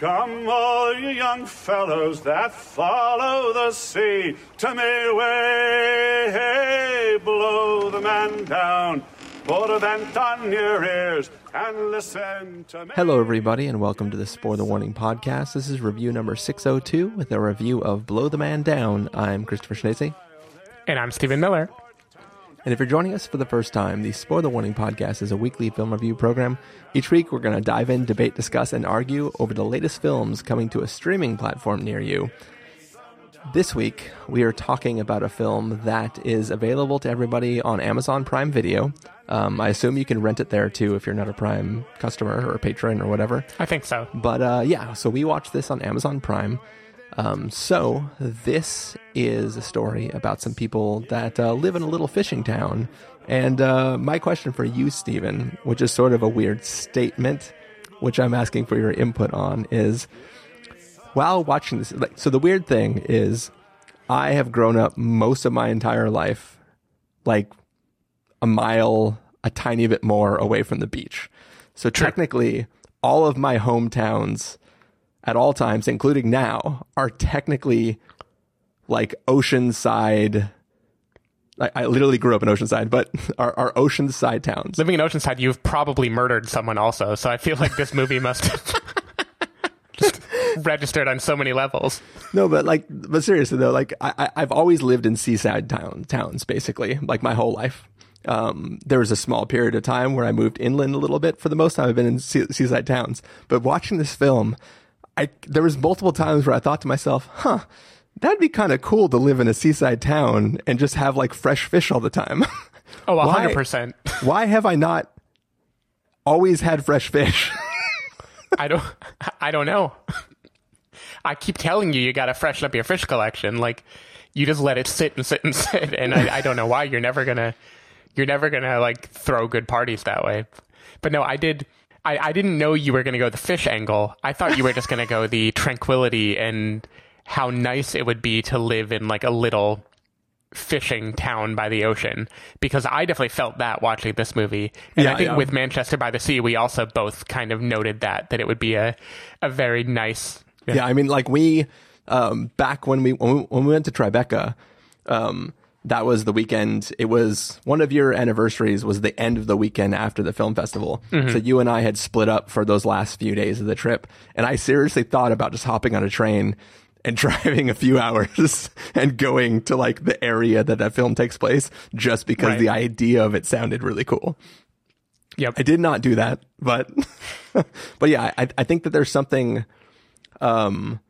Come, all you young fellows that follow the sea, to me way, hey, blow the man down, put a vent on your ears, and listen to me. Hello, everybody, and welcome to the Spoiler the Warning podcast. This is review number 602 with a review of Blow the Man Down. I'm Christopher Schnese. And I'm Stephen Miller. And if you're joining us for the first time, the Spoiler Warning podcast is a weekly film review program. Each week, we're going to dive in, debate, discuss, and argue over the latest films coming to a streaming platform near you. This week, we are talking about a film that is available to everybody on Amazon Prime Video. Um, I assume you can rent it there too if you're not a Prime customer or a patron or whatever. I think so. But uh, yeah, so we watched this on Amazon Prime. Um, so this is a story about some people that uh, live in a little fishing town. And uh, my question for you, Stephen, which is sort of a weird statement, which I'm asking for your input on, is while watching this. Like, so the weird thing is, I have grown up most of my entire life, like a mile, a tiny bit more away from the beach. So technically, all of my hometowns at all times, including now, are technically like oceanside. I, I literally grew up in Oceanside, but are, are Oceanside towns. Living in Oceanside, you've probably murdered someone also. So I feel like this movie must have just registered on so many levels. No, but like, but seriously though, like I, I've always lived in seaside town towns, basically, like my whole life. Um, there was a small period of time where I moved inland a little bit. For the most time, I've been in seaside towns. But watching this film, I there was multiple times where I thought to myself, "Huh, that'd be kind of cool to live in a seaside town and just have like fresh fish all the time." Oh, hundred percent. Why have I not always had fresh fish? I don't. I don't know. I keep telling you, you got to freshen up your fish collection. Like you just let it sit and sit and sit, and I, I don't know why you're never gonna. You're never gonna like throw good parties that way. But no, I did. I, I didn't know you were going to go the fish angle. I thought you were just going to go the tranquility and how nice it would be to live in like a little fishing town by the ocean because I definitely felt that watching this movie. And Yeah, I think yeah. with Manchester by the Sea, we also both kind of noted that that it would be a a very nice. yeah, I mean, like we um, back when we when we, when we went to Tribeca, um, that was the weekend. It was one of your anniversaries. Was the end of the weekend after the film festival. So you and I had split up for those last few days of the trip, and I seriously thought about just hopping on a train and driving a few hours and going to like the area that that film takes place, just because Right. the idea of it sounded really cool. Yep. I did not do that, but but yeah, I I think that there's something um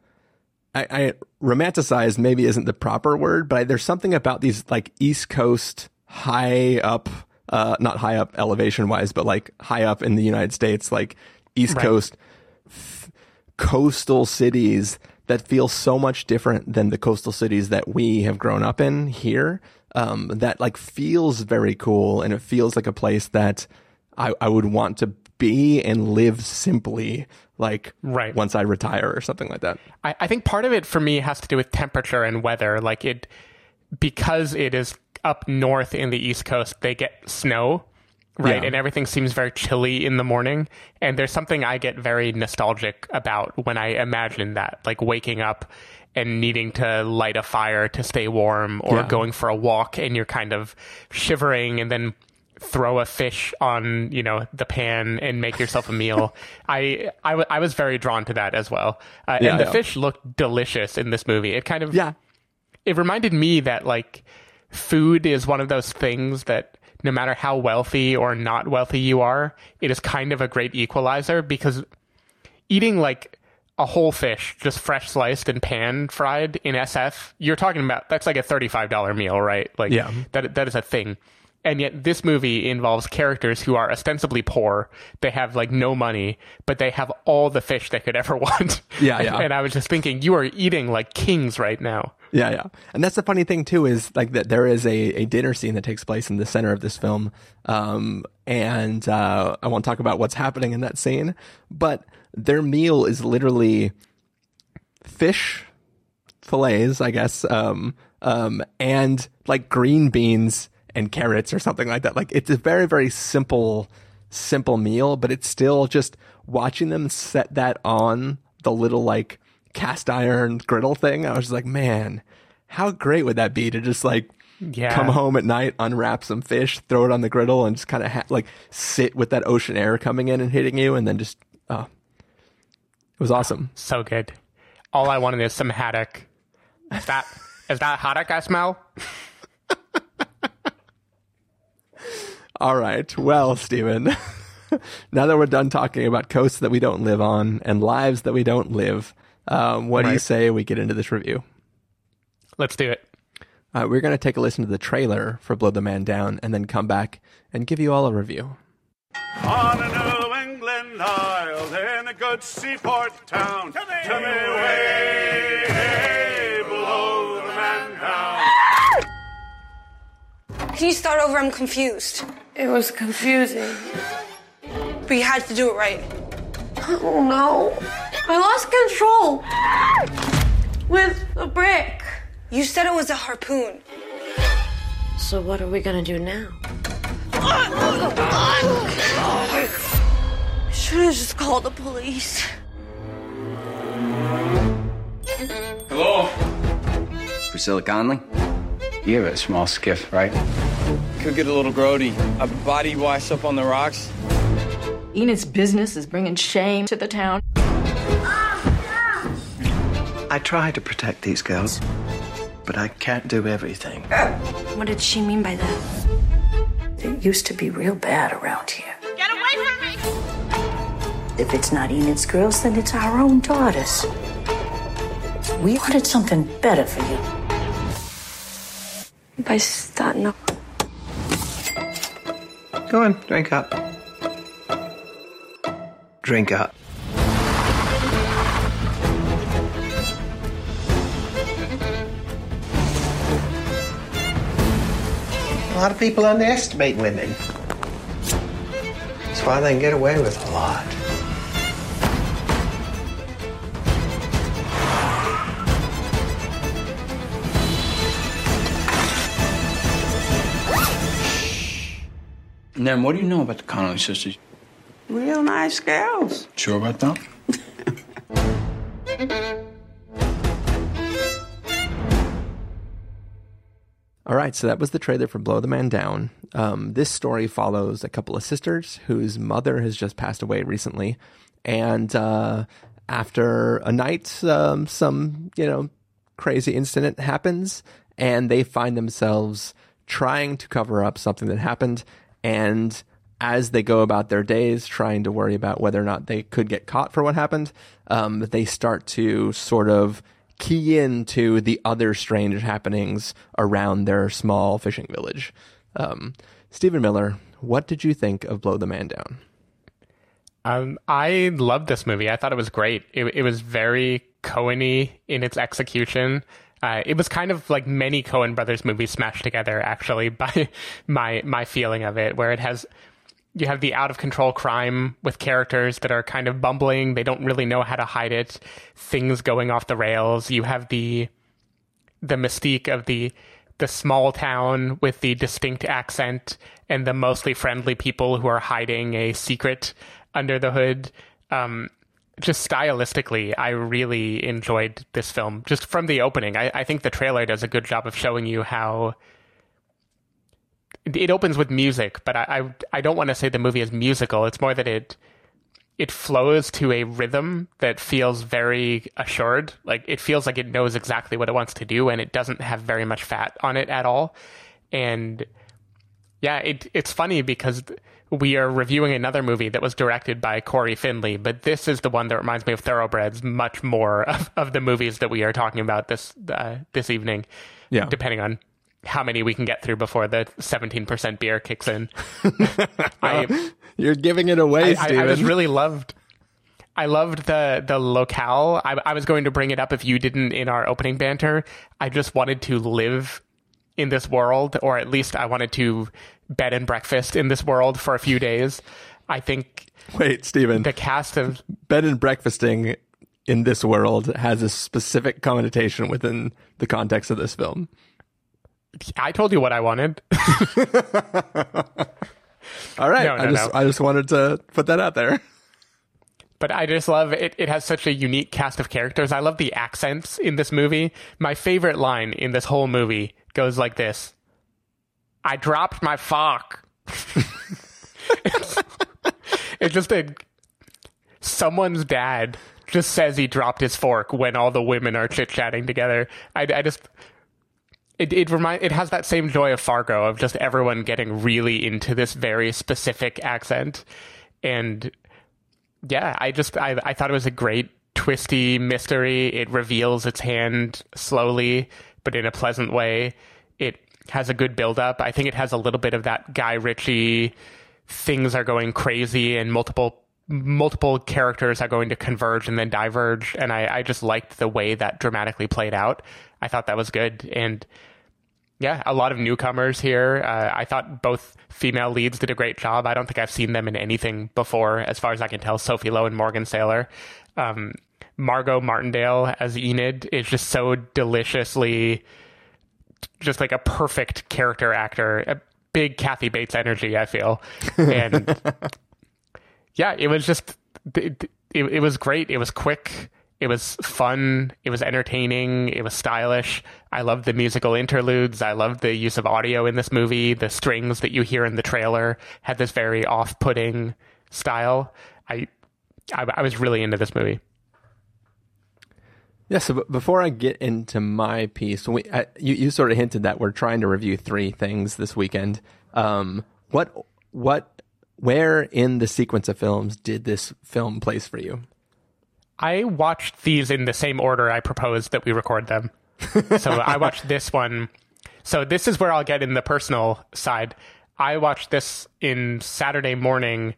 I, I romanticized maybe isn't the proper word, but there's something about these like East Coast high up uh not high up elevation wise, but like high up in the United States, like East Right. Coast f- coastal cities that feel so much different than the coastal cities that we have grown up in here. Um, that like feels very cool and it feels like a place that I, I would want to be and live simply like Right. once I retire or something like that. I, I think part of it for me has to do with temperature and weather. Like it, because it is up north in the East Coast, they get snow, right? Yeah. And everything seems very chilly in the morning. And there's something I get very nostalgic about when I imagine that, like waking up and needing to light a fire to stay warm or Yeah. going for a walk and you're kind of shivering and then throw a fish on you know the pan and make yourself a meal. I, I w- I was very drawn to that as well. Uh, Yeah, and the fish looked delicious in this movie. It kind of Yeah. it reminded me that like food is one of those things that no matter how wealthy or not wealthy you are it is kind of a great equalizer because eating like a whole fish just fresh sliced and pan fried in SF you're talking about that's like a $35 meal right? Like Yeah. that that is a thing and yet this movie involves characters who are ostensibly poor they have like no money but they have all the fish they could ever want Yeah, yeah. and i was just thinking you are eating like kings right now Yeah, yeah. And that's the funny thing too is like that there is a, a dinner scene that takes place in the center of this film. Um, and uh, I won't talk about what's happening in that scene, but their meal is literally fish fillets, I guess, um, um, and like green beans and carrots or something like that. Like it's a very, very simple, simple meal, but it's still just watching them set that on the little like cast iron griddle thing. I was just like, man, how great would that be to just like Yeah. come home at night, unwrap some fish, throw it on the griddle, and just kind of ha- like sit with that ocean air coming in and hitting you, and then just oh, it was awesome. So good. All I wanted is some haddock. Is that is that haddock I smell? All right, well, Steven, now that we're done talking about coasts that we don't live on and lives that we don't live, um, what do you say we get into this review? Let's do it. Uh, we're going to take a listen to the trailer for Blow the Man Down and then come back and give you all a review. On a New England isle in a good seaport town. To me, away, hey, blow the man down. Can you start over? I'm confused. It was confusing. But you had to do it right. Oh no. I lost control with a brick. You said it was a harpoon. So what are we gonna do now? Should have just called the police. Hello? Priscilla Connolly? You have a small skiff, right? Could get a little grody. A body wash up on the rocks. Enid's business is bringing shame to the town. I try to protect these girls, but I can't do everything. What did she mean by that? It used to be real bad around here. Get away from me! If it's not Enid's girls, then it's our own daughters. We wanted something better for you. By starting up. Go on, drink up. Drink up. A lot of people underestimate women. That's why they can get away with a lot. Nem, what do you know about the Connolly sisters? Real nice girls. Sure about that? All right, so that was the trailer for Blow the Man Down. Um, this story follows a couple of sisters whose mother has just passed away recently, and uh, after a night, um, some you know crazy incident happens, and they find themselves trying to cover up something that happened, and as they go about their days trying to worry about whether or not they could get caught for what happened, um, they start to sort of key into the other strange happenings around their small fishing village. Um, Stephen Miller, what did you think of Blow the Man Down? Um, I loved this movie. I thought it was great. It, it was very Coen-y in its execution. Uh, it was kind of like many Coen brothers movies smashed together, actually, by my my feeling of it, where it has you have the out of control crime with characters that are kind of bumbling. They don't really know how to hide it. Things going off the rails. You have the the mystique of the the small town with the distinct accent and the mostly friendly people who are hiding a secret under the hood. Um, just stylistically, I really enjoyed this film. Just from the opening, I, I think the trailer does a good job of showing you how it opens with music, but I I, I don't want to say the movie is musical. It's more that it it flows to a rhythm that feels very assured. Like it feels like it knows exactly what it wants to do, and it doesn't have very much fat on it at all. And yeah, it it's funny because we are reviewing another movie that was directed by Cory Finley, but this is the one that reminds me of Thoroughbreds much more of, of the movies that we are talking about this uh, this evening. Yeah. depending on how many we can get through before the seventeen percent beer kicks in. I, You're giving it away, I. I, I just really loved. I loved the the locale. I, I was going to bring it up if you didn't in our opening banter. I just wanted to live in this world, or at least I wanted to bed and breakfast in this world for a few days. I think Wait, Stephen. the cast of Bed and breakfasting in this world has a specific connotation within the context of this film. I told you what I wanted. All right, No, no, I just no. I just wanted to put that out there. But I just love it. It has such a unique cast of characters. I love the accents in this movie. My favorite line in this whole movie goes like this I dropped my fork. it's, it's just a someone's dad just says he dropped his fork when all the women are chit chatting together. I, I just it it remind it has that same joy of Fargo of just everyone getting really into this very specific accent, and yeah, I just I I thought it was a great twisty mystery. It reveals its hand slowly, but in a pleasant way. Has a good build up. I think it has a little bit of that Guy Ritchie things are going crazy and multiple multiple characters are going to converge and then diverge. And I, I just liked the way that dramatically played out. I thought that was good. And yeah a lot of newcomers here. Uh, i thought both female leads did a great job. I don't think i've seen them in anything before as far as i can tell. Sophie lowe and morgan saylor. Um, margot martindale as enid is just so deliciously just like a perfect character actor a big kathy bates energy i feel and yeah, it was just it, it, it was great. It was quick. It was fun. It was entertaining. It was stylish. I loved the musical interludes. I loved the use of audio in this movie. The strings that you hear in the trailer had this very off-putting style. I, I, I was really into this movie. Yeah. So b- before I get into my piece, we I, you you sort of hinted that we're trying to review three things this weekend. Um, what what where in the sequence of films did this film place for you? I watched these in the same order I proposed that we record them. so I watched this one. So this is where I'll get in the personal side. I watched this in Saturday morning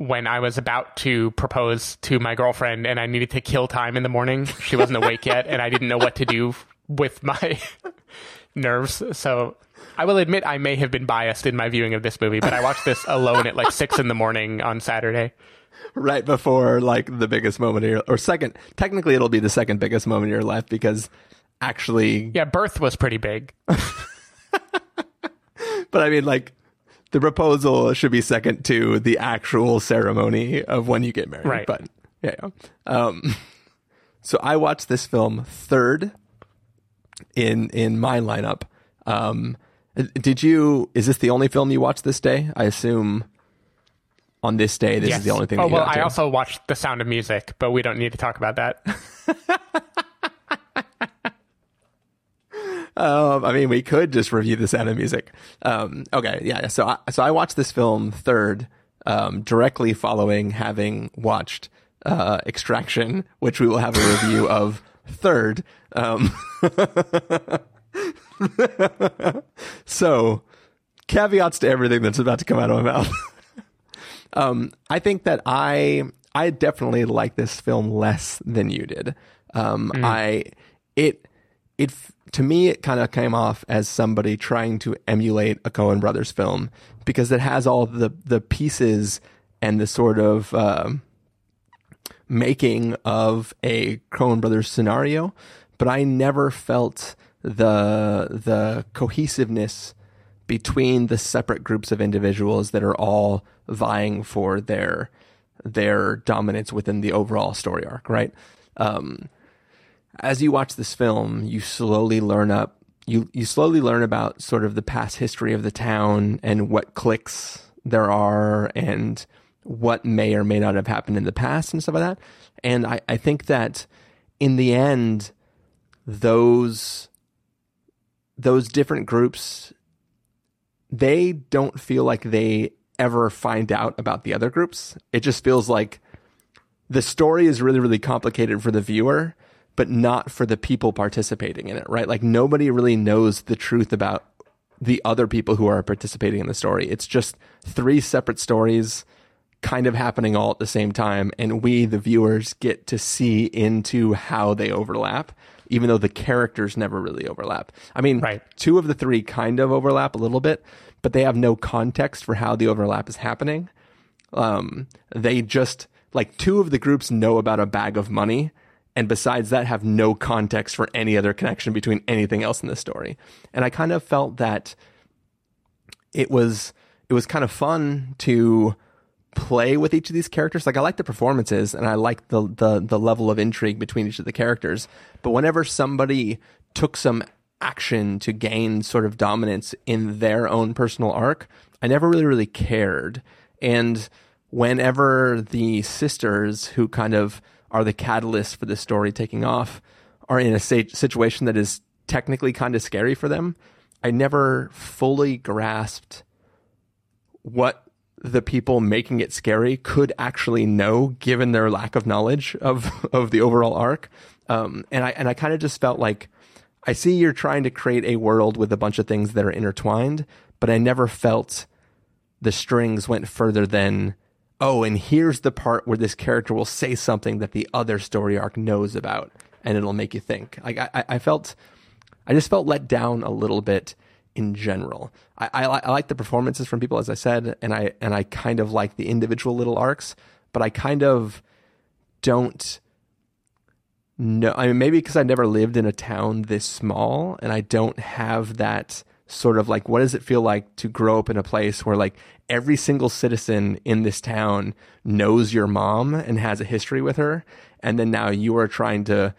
when I was about to propose to my girlfriend and I needed to kill time in the morning. She wasn't awake yet and I didn't know what to do with my nerves. So I will admit I may have been biased in my viewing of this movie, but I watched this alone at like six in the morning on Saturday. Right before like the biggest moment of your or second technically it'll be the second biggest moment of your life because actually Yeah, birth was pretty big. but I mean like the proposal should be second to the actual ceremony of when you get married. Right. But yeah. yeah. Um so I watched this film third in in my lineup. Um did you? Is this the only film you watched this day? I assume on this day, this yes. is the only thing. Oh well, I also watched The Sound of Music, but we don't need to talk about that. Um, I mean, we could just review the sound of music. Um, okay, yeah. So, I, so I watched this film third, um, directly following having watched uh, Extraction, which we will have a review of third. Um, so, caveats to everything that's about to come out of my mouth. um, I think that I I definitely like this film less than you did. Um, I it it to me it kind of came off as somebody trying to emulate a Coen Brothers film because it has all the the pieces and the sort of um making of a Coen Brothers scenario, but I never felt the the cohesiveness between the separate groups of individuals that are all vying for their their dominance within the overall story arc, right? Um, as you watch this film, you slowly learn up you you slowly learn about sort of the past history of the town and what cliques there are and what may or may not have happened in the past and stuff like that. And I, I think that in the end, those those different groups they don't feel like they ever find out about the other groups. It just feels like the story is really, really complicated for the viewer, but not for the people participating in it, right? Like nobody really knows the truth about the other people who are participating in the story. It's just three separate stories kind of happening all at the same time. And we, the viewers, get to see into how they overlap, even though the characters never really overlap. I mean, Right. two of the three kind of overlap a little bit, but they have no context for how the overlap is happening. Um, they just, like, two of the groups know about a bag of money. And besides that, have no context for any other connection between anything else in the story. And I kind of felt that it was it was kind of fun to play with each of these characters. Like I like the performances and I like the the the level of intrigue between each of the characters. But whenever somebody took some action to gain sort of dominance in their own personal arc, I never really really cared. And whenever the sisters who kind of are the catalyst for the story taking off are in a situation that is technically kind of scary for them, I never fully grasped what the people making it scary could actually know given their lack of knowledge of of the overall arc. Um, and i and i kind of just felt like i see you're trying to create a world with a bunch of things that are intertwined but i never felt the strings went further than oh and here's the part where this character will say something that the other story arc knows about and it'll make you think like i, I felt i just felt let down a little bit in general. I, I, I, like the performances from people, as I said, and I and I kind of like the individual little arcs, but I kind of don't know. I mean, maybe because I never lived in a town this small, and I don't have that sort of like what does it feel like to grow up in a place where like every single citizen in this town knows your mom and has a history with her, and then now you are trying to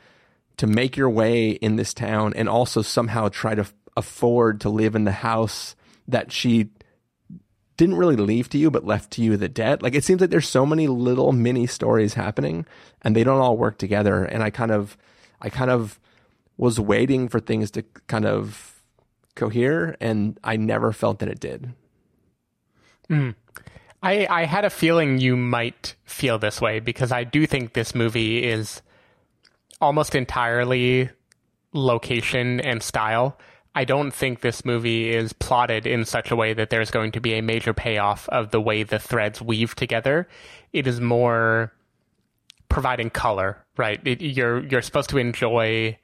to make your way in this town and also somehow try to afford to live in the house that she didn't really leave to you but left to you the debt? Like it seems like there's so many little mini stories happening and they don't all work together. And i kind of i kind of was waiting for things to kind of cohere and i never felt that it did mm. I, I had a feeling you might feel this way because I do think this movie is almost entirely location and style. I don't think this movie is plotted in such a way that there's going to be a major payoff of the way the threads weave together. It is more providing color, right? It, you're you're supposed to enjoy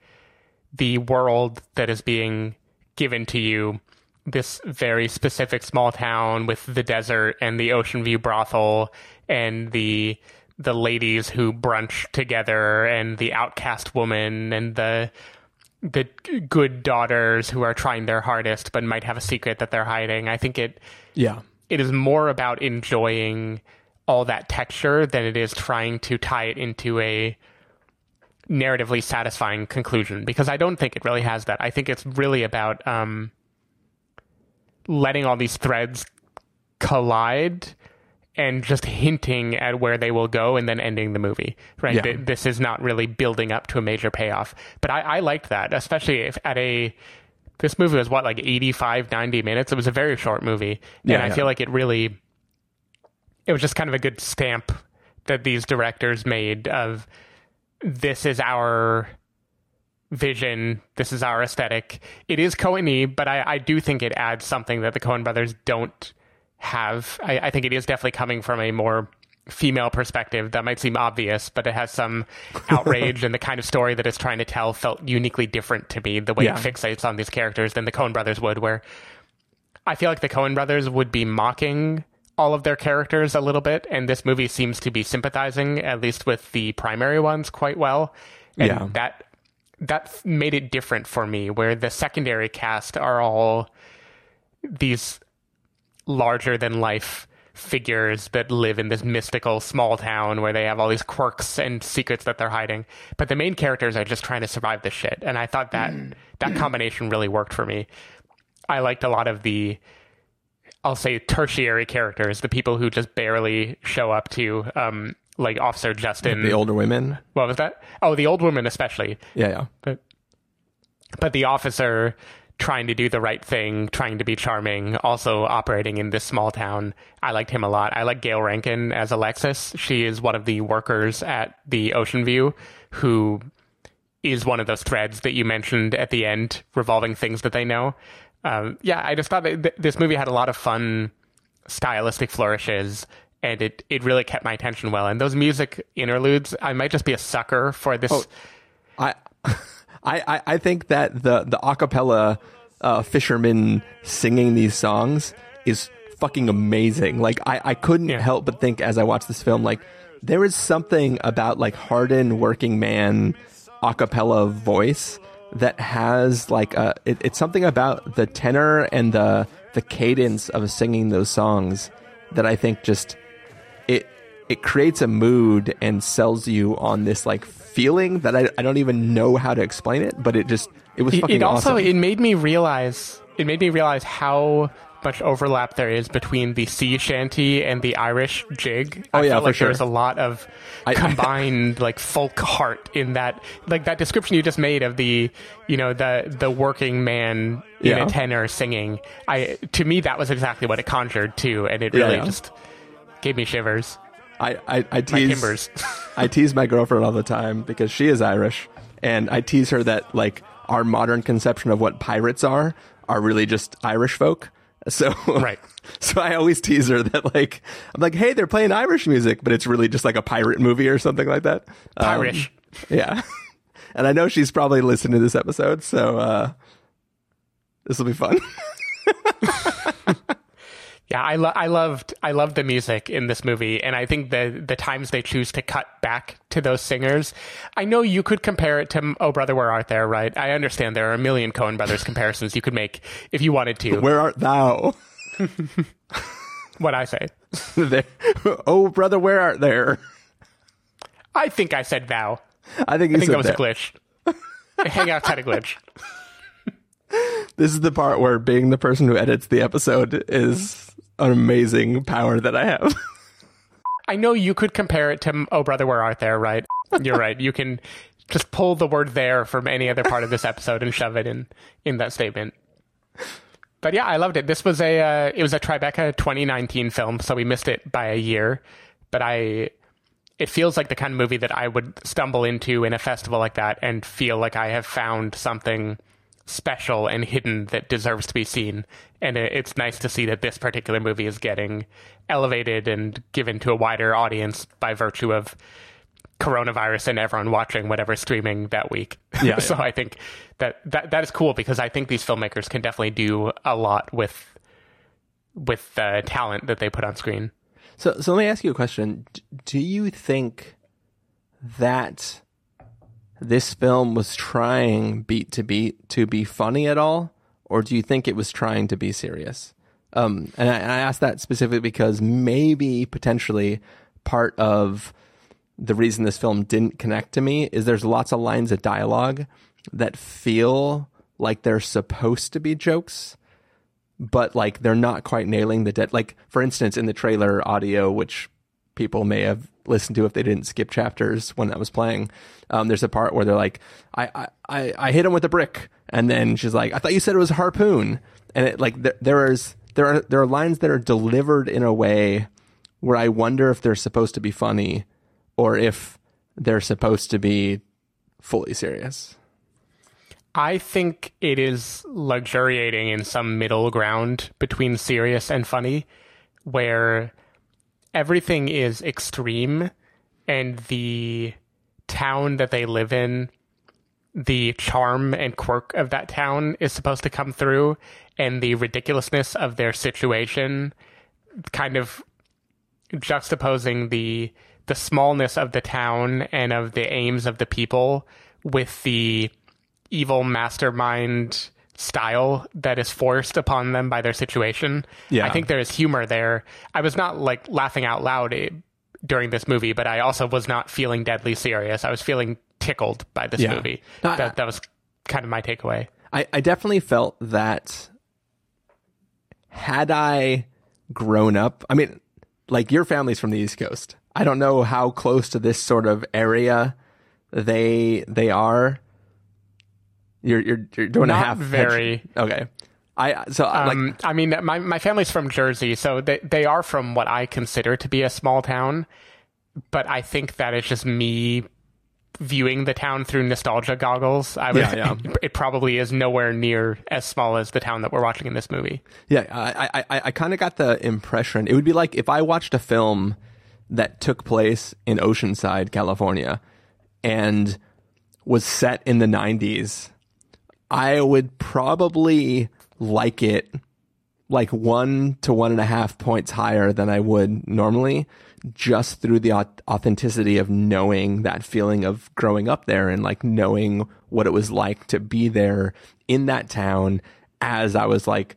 the world that is being given to you. This very specific small town with the desert and the ocean view brothel and the the ladies who brunch together and the outcast woman and the the good daughters who are trying their hardest but might have a secret that they're hiding. I think it yeah it is more about enjoying all that texture than it is trying to tie it into a narratively satisfying conclusion because I don't think it really has that. I think it's really about um, letting all these threads collide and just hinting at where they will go and then ending the movie. Right? Yeah. This is not really building up to a major payoff. But I, I liked that, especially if at a this movie was what like 85 90 minutes it was a very short movie and Yeah, i yeah. feel like it really it was just kind of a good stamp that these directors made of this is our vision this is our aesthetic. It is Coen but I, I do think it adds something that the Coen brothers don't have. I, I think it is definitely coming from a more female perspective. That might seem obvious but it has some outrage and the kind of story that it's trying to tell felt uniquely different to me the way Yeah. it fixates on these characters than the Coen brothers would where I feel like the Coen brothers would be mocking all of their characters a little bit, and this movie seems to be sympathizing, at least with the primary ones, quite well. And Yeah. that that made it different for me, where the secondary cast are all these larger than life figures that live in this mystical small town where they have all these quirks and secrets that they're hiding. But the main characters are just trying to survive this shit. And I thought that that mm. combination really worked for me. I liked a lot of the I'll say tertiary characters, the people who just barely show up to um like Officer Justin. the older women what was that? Oh, the old woman especially. yeah yeah But but the officer trying to do the right thing, trying to be charming, also operating in this small town. I liked him a lot. I like Gail Rankin as Alexis. She is one of the workers at the Ocean View who is one of those threads that you mentioned at the end, revolving things that they know. Um, yeah, I just thought that th- this movie had a lot of fun stylistic flourishes, and it, it really kept my attention well. And those music interludes, I might just be a sucker for this. I, I, I- I think that the the acapella uh, fishermen singing these songs is fucking amazing. Like I, I couldn't help but think as I watched this film, like there is something about like hardened working man acapella voice that has like a it, it's something about the tenor and the the cadence of singing those songs that I think just it it creates a mood and sells you on this like feeling that I, I don't even know how to explain it, but it just it was It, fucking it also awesome. it made me realize it made me realize how much overlap there is between the sea shanty and the Irish jig. Oh, I yeah, felt for like sure. there's a lot of combined like folk heart in that like that description you just made of the you know the the working man in Yeah. a tenor singing. I to me that was exactly what it conjured too, and it really yeah. just gave me shivers. I, I, I My tease timbers. I tease my girlfriend all the time because she is Irish, and I tease her that like our modern conception of what pirates are are really just Irish folk. So Right. So I always tease her that like I'm like, hey, they're playing Irish music, but it's really just like a pirate movie or something like that. Um, Irish. yeah. and I know she's probably listening to this episode, so uh, this will be fun. Yeah, I, lo- I loved I loved the music in this movie, and I think the the times they choose to cut back to those singers. I know you could compare it to "Oh Brother, Where Art Thou?" right? I understand there are a million Coen Brothers comparisons you could make if you wanted to. Where art thou? what I say? Oh, brother, where art there? I think I said "thou." I think I think that was there. a glitch. Hangout had a glitch. This is the part where being the person who edits the episode is an amazing power that I have. I know you could compare it to "Oh Brother, Where Art There," right? You're right. You can just pull the word "there" from any other part of this episode and shove it in in that statement. But yeah, I loved it. This was a uh, it was a Tribeca 2019 film, so we missed it by a year. But I, it feels like the kind of movie that I would stumble into in a festival like that and feel like I have found something special and hidden that deserves to be seen. And it's nice to see that this particular movie is getting elevated and given to a wider audience by virtue of coronavirus and everyone watching whatever streaming that week. Yeah, so yeah. I think that, that that is cool because I think these filmmakers can definitely do a lot with with the talent that they put on screen. So, so let me ask you a question. Do you think that this film was trying beat to beat to be funny at all, or do you think it was trying to be serious? Um, and I, I ask that specifically because maybe potentially part of the reason this film didn't connect to me is there's lots of lines of dialogue that feel like they're supposed to be jokes but like they're not quite nailing the dead. Like for instance, in the trailer audio, which people may have listened to if they didn't skip chapters when that was playing, um, there's a part where they're like, I, I, I, hit him with a brick, and then she's like, I thought you said it was a harpoon, and it like there is there are there are lines that are delivered in a way where I wonder if they're supposed to be funny or if they're supposed to be fully serious. I think it is luxuriating in some middle ground between serious and funny, where everything is extreme and the town that they live in, the charm and quirk of that town is supposed to come through, and the ridiculousness of their situation kind of juxtaposing the the smallness of the town and of the aims of the people with the evil mastermind style that is forced upon them by their situation. Yeah. I think there is humor there. I was not like laughing out loud eh, during this movie, but I also was not feeling deadly serious. I was feeling tickled by this Yeah. movie. No, I- that that was kind of my takeaway. I, I definitely felt that had I grown up, I mean, like your family's from the East Coast. I don't know how close to this sort of area they they are. You're you're you're doing Not a half very. okay. I so like Um, I mean, my my family's from Jersey, so they they are from what I consider to be a small town. But I think that is just me viewing the town through nostalgia goggles. I would, Yeah, yeah. it probably is nowhere near as small as the town that we're watching in this movie. Yeah, I I, I, I kind of got the impression it would be like if I watched a film that took place in Oceanside, California, and was set in the '90s. I would probably like it like one to one and a half points higher than I would normally, just through the authenticity of knowing that feeling of growing up there and like knowing what it was like to be there in that town as I was like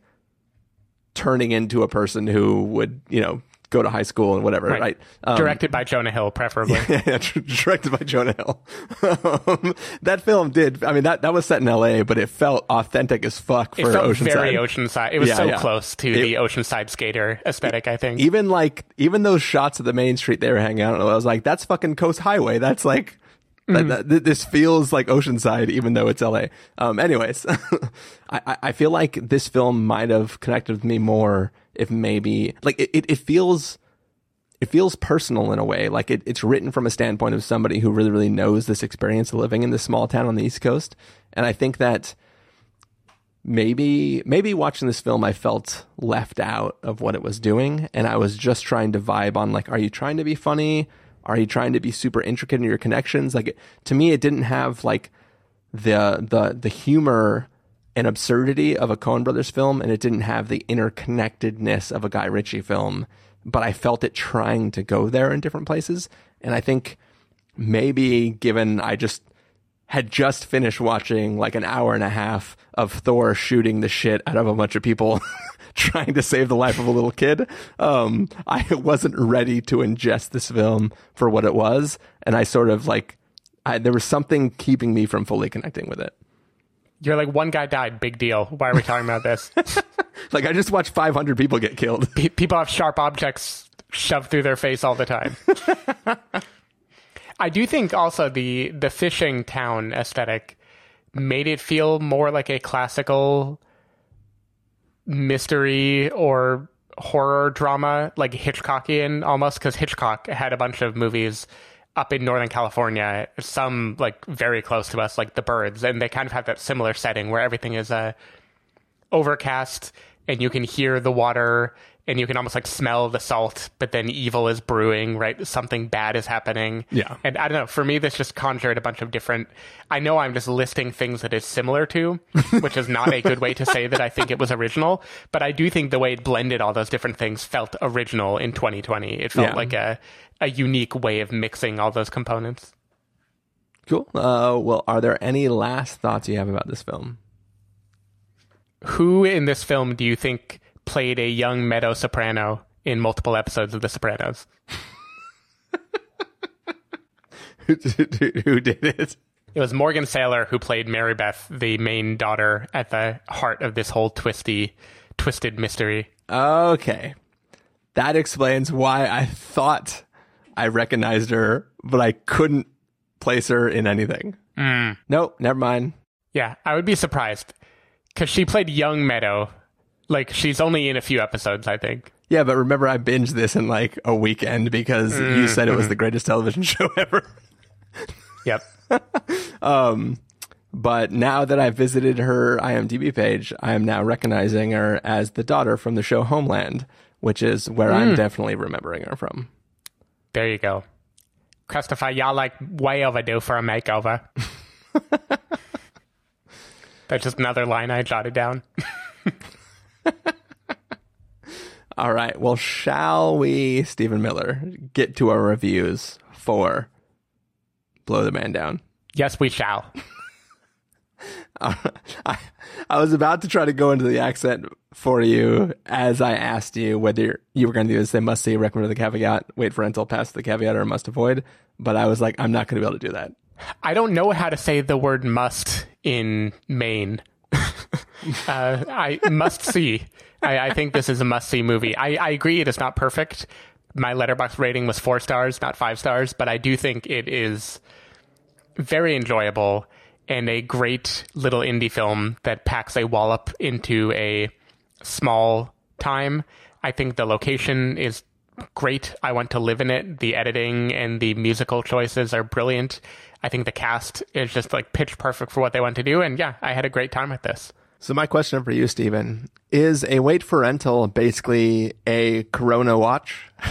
turning into a person who would, you know, go to high school and whatever, right? Um, Directed by Jonah Hill, preferably. yeah, directed by Jonah Hill. um, that film did. I mean, that that was set in L.A., but it felt authentic as fuck for it felt Oceanside. very Oceanside. It was Yeah, so yeah. close to It- the Oceanside skater aesthetic. I think. even like even those shots of the main street they were hanging out on, I was like, that's fucking Coast Highway. That's like that, that- this feels like Oceanside, even though it's LA. Um, anyways, I- I feel like this film might have connected with me more if maybe like it, it, it feels it feels personal in a way. Like it, it's written from a standpoint of somebody who really, really knows this experience of living in this small town on the East Coast. And I think that maybe maybe watching this film I felt left out of what it was doing and I was just trying to vibe on like are you trying to be funny are you trying to be super intricate in your connections like to me it didn't have like the the the humor and absurdity of a Coen Brothers film and it didn't have the interconnectedness of a Guy Ritchie film but I felt it trying to go there in different places and I think maybe given I just had just finished watching like an hour and a half of Thor shooting the shit out of a bunch of people trying to save the life of a little kid. Um, I wasn't ready to ingest this film for what it was. And I sort of like, I, there was something keeping me from fully connecting with it. You're like one guy died. Big deal. Why are we talking about this? Like I just watched 500 people get killed. Pe- People have sharp objects shoved through their face all the time. I do think also the the fishing town aesthetic made it feel more like a classical mystery or horror drama, like Hitchcockian almost, because Hitchcock had a bunch of movies up in Northern California, some like very close to us, like The Birds, and they kind of have that similar setting where everything is uh, overcast and you can hear the water and you can almost like smell the salt, but then evil is brewing, right? Something bad is happening. Yeah. And I don't know, for me, this just conjured a bunch of different. I know I'm just listing things that it's similar to, which is not a good way to say that I think it was original, but I do think the way it blended all those different things felt original in 2020. It felt Yeah. like a, a unique way of mixing all those components. Cool. Uh, well, are there any last thoughts you have about this film? Who in this film do you think played a young meadow soprano in multiple episodes of The Sopranos? who, who did it? It was Morgan Saylor who played Mary Beth, the main daughter, at the heart of this whole twisty, twisted mystery. Okay. That explains why I thought I recognized her, but I couldn't place her in anything. Mm. Nope, never mind. Yeah, I would be surprised because she played young Meadow. Like she's only in a few episodes, I think. Yeah, but remember I binged this in like a weekend because mm, you said it was mm-hmm. the greatest television show ever. Yep. Um, but now that I've visited her IMDb page, I am now recognizing her as the daughter from the show Homeland, which is where I'm mm. definitely remembering her from. There you go. Christopher, y'all like way overdue for a makeover. That's just another line I jotted down. All right. Well, shall we, Stephen Miller, get to our reviews for Blow the Man Down? Yes, we shall. I, I was about to try to go into the accent for you as I asked you whether you were going to do this. They must see, recommend the caveat, wait for until pass the caveat, or must avoid. But I was like, I'm not going to be able to do that. I don't know how to say the word must in Maine. uh, I must see. I, I think this is a must see movie. I, I agree it is not perfect. My Letterboxd rating was four stars, not five stars, but I do think it is very enjoyable and a great little indie film that packs a wallop into a small time. I think the location is great. I want to live in it. The editing and the musical choices are brilliant. I think the cast is just like pitch perfect for what they want to do. And yeah, I had a great time with this. So my question for you, Stephen, is a wait for rental basically a Corona watch?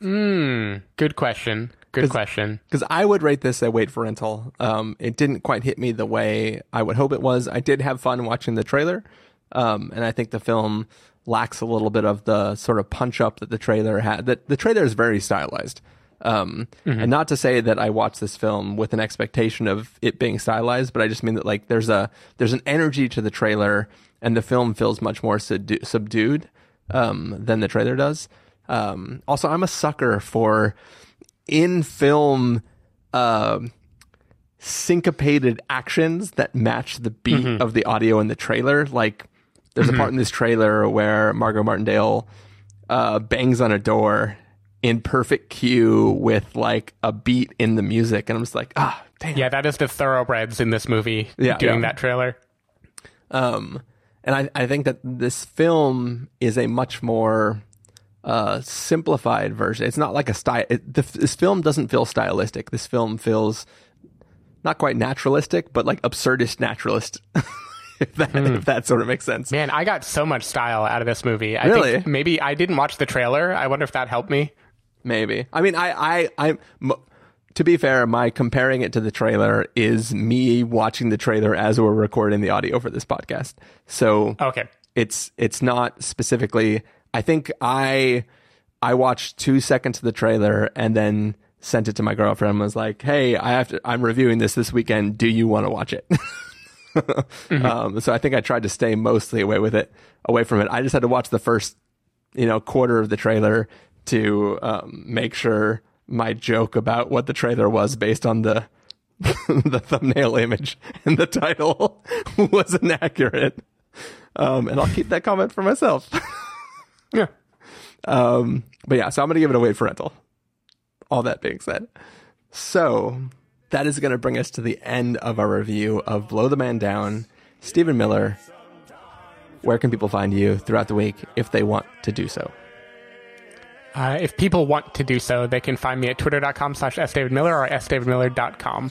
Hmm. good question. Good question. Because I would rate this a wait for rental. Um, it didn't quite hit me the way I would hope it was. I did have fun watching the trailer, um, and I think the film lacks a little bit of the sort of punch up that the trailer had. That the trailer is very stylized. Um, and not to say that I watched this film with an expectation of it being stylized, but I just mean that like there's a there's an energy to the trailer, and the film feels much more subdu- subdued um, than the trailer does. Um, also, I'm a sucker for in film uh, syncopated actions that match the beat Mhm. of the audio in the trailer. Like, there's Mhm. a part in this trailer where Margot Martindale uh, bangs on a door in perfect cue with like a beat in the music, and I'm just like, ah, damn. Yeah, that is the thoroughbreds in this movie Yeah, doing yeah. that trailer. Um, and I, I think that this film is a much more uh, simplified version. It's not like a style. It, the, this film doesn't feel stylistic. This film feels not quite naturalistic, but like absurdist naturalist. if that if that sort of makes sense. Man, I got so much style out of this movie. I Really? think maybe I didn't watch the trailer. I wonder if that helped me. Maybe. I mean, I, I, I, m- to be fair, my comparing it to the trailer is me watching the trailer as we're recording the audio for this podcast. So Okay. it's, it's not specifically, I think I, I watched two seconds of the trailer and then sent it to my girlfriend and was like, Hey, I have to, I'm reviewing this this weekend. Do you want to watch it? um, so I think I tried to stay mostly away with it, away from it. I just had to watch the first, you know, quarter of the trailer to um, make sure my joke about what the trailer was based on the the thumbnail image and the title was inaccurate. Um, and I'll keep that comment for myself. Yeah. Um, but yeah, so I'm going to give it a wait for rental. All that being said. So that is going to bring us to the end of our review of Blow the Man Down. Stephen Miller, where can people find you throughout the week if they want to do so? Uh, if people want to do so, they can find me at twitter.com slash sdavidmiller or sdavidmiller.com.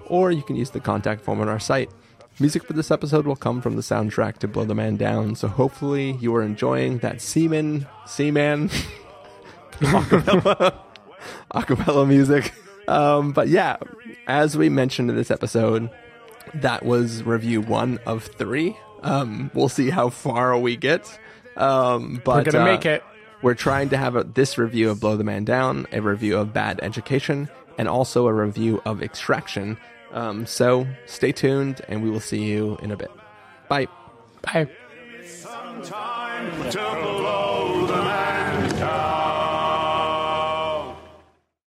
or you can use the contact form on our site. Music for this episode will come from the soundtrack to Blow the Man Down, so hopefully you are enjoying that Seaman, Seaman, acapella, acapella music. Um, but yeah, as we mentioned in this episode, that was review one of three. Um, we'll see how far we get. Um, but We're gonna uh, make it. We're trying to have a, this review of Blow the Man Down, a review of Bad Education, and also a review of Extraction. Um, so stay tuned, and we will see you in a bit. Bye. Bye. Some time to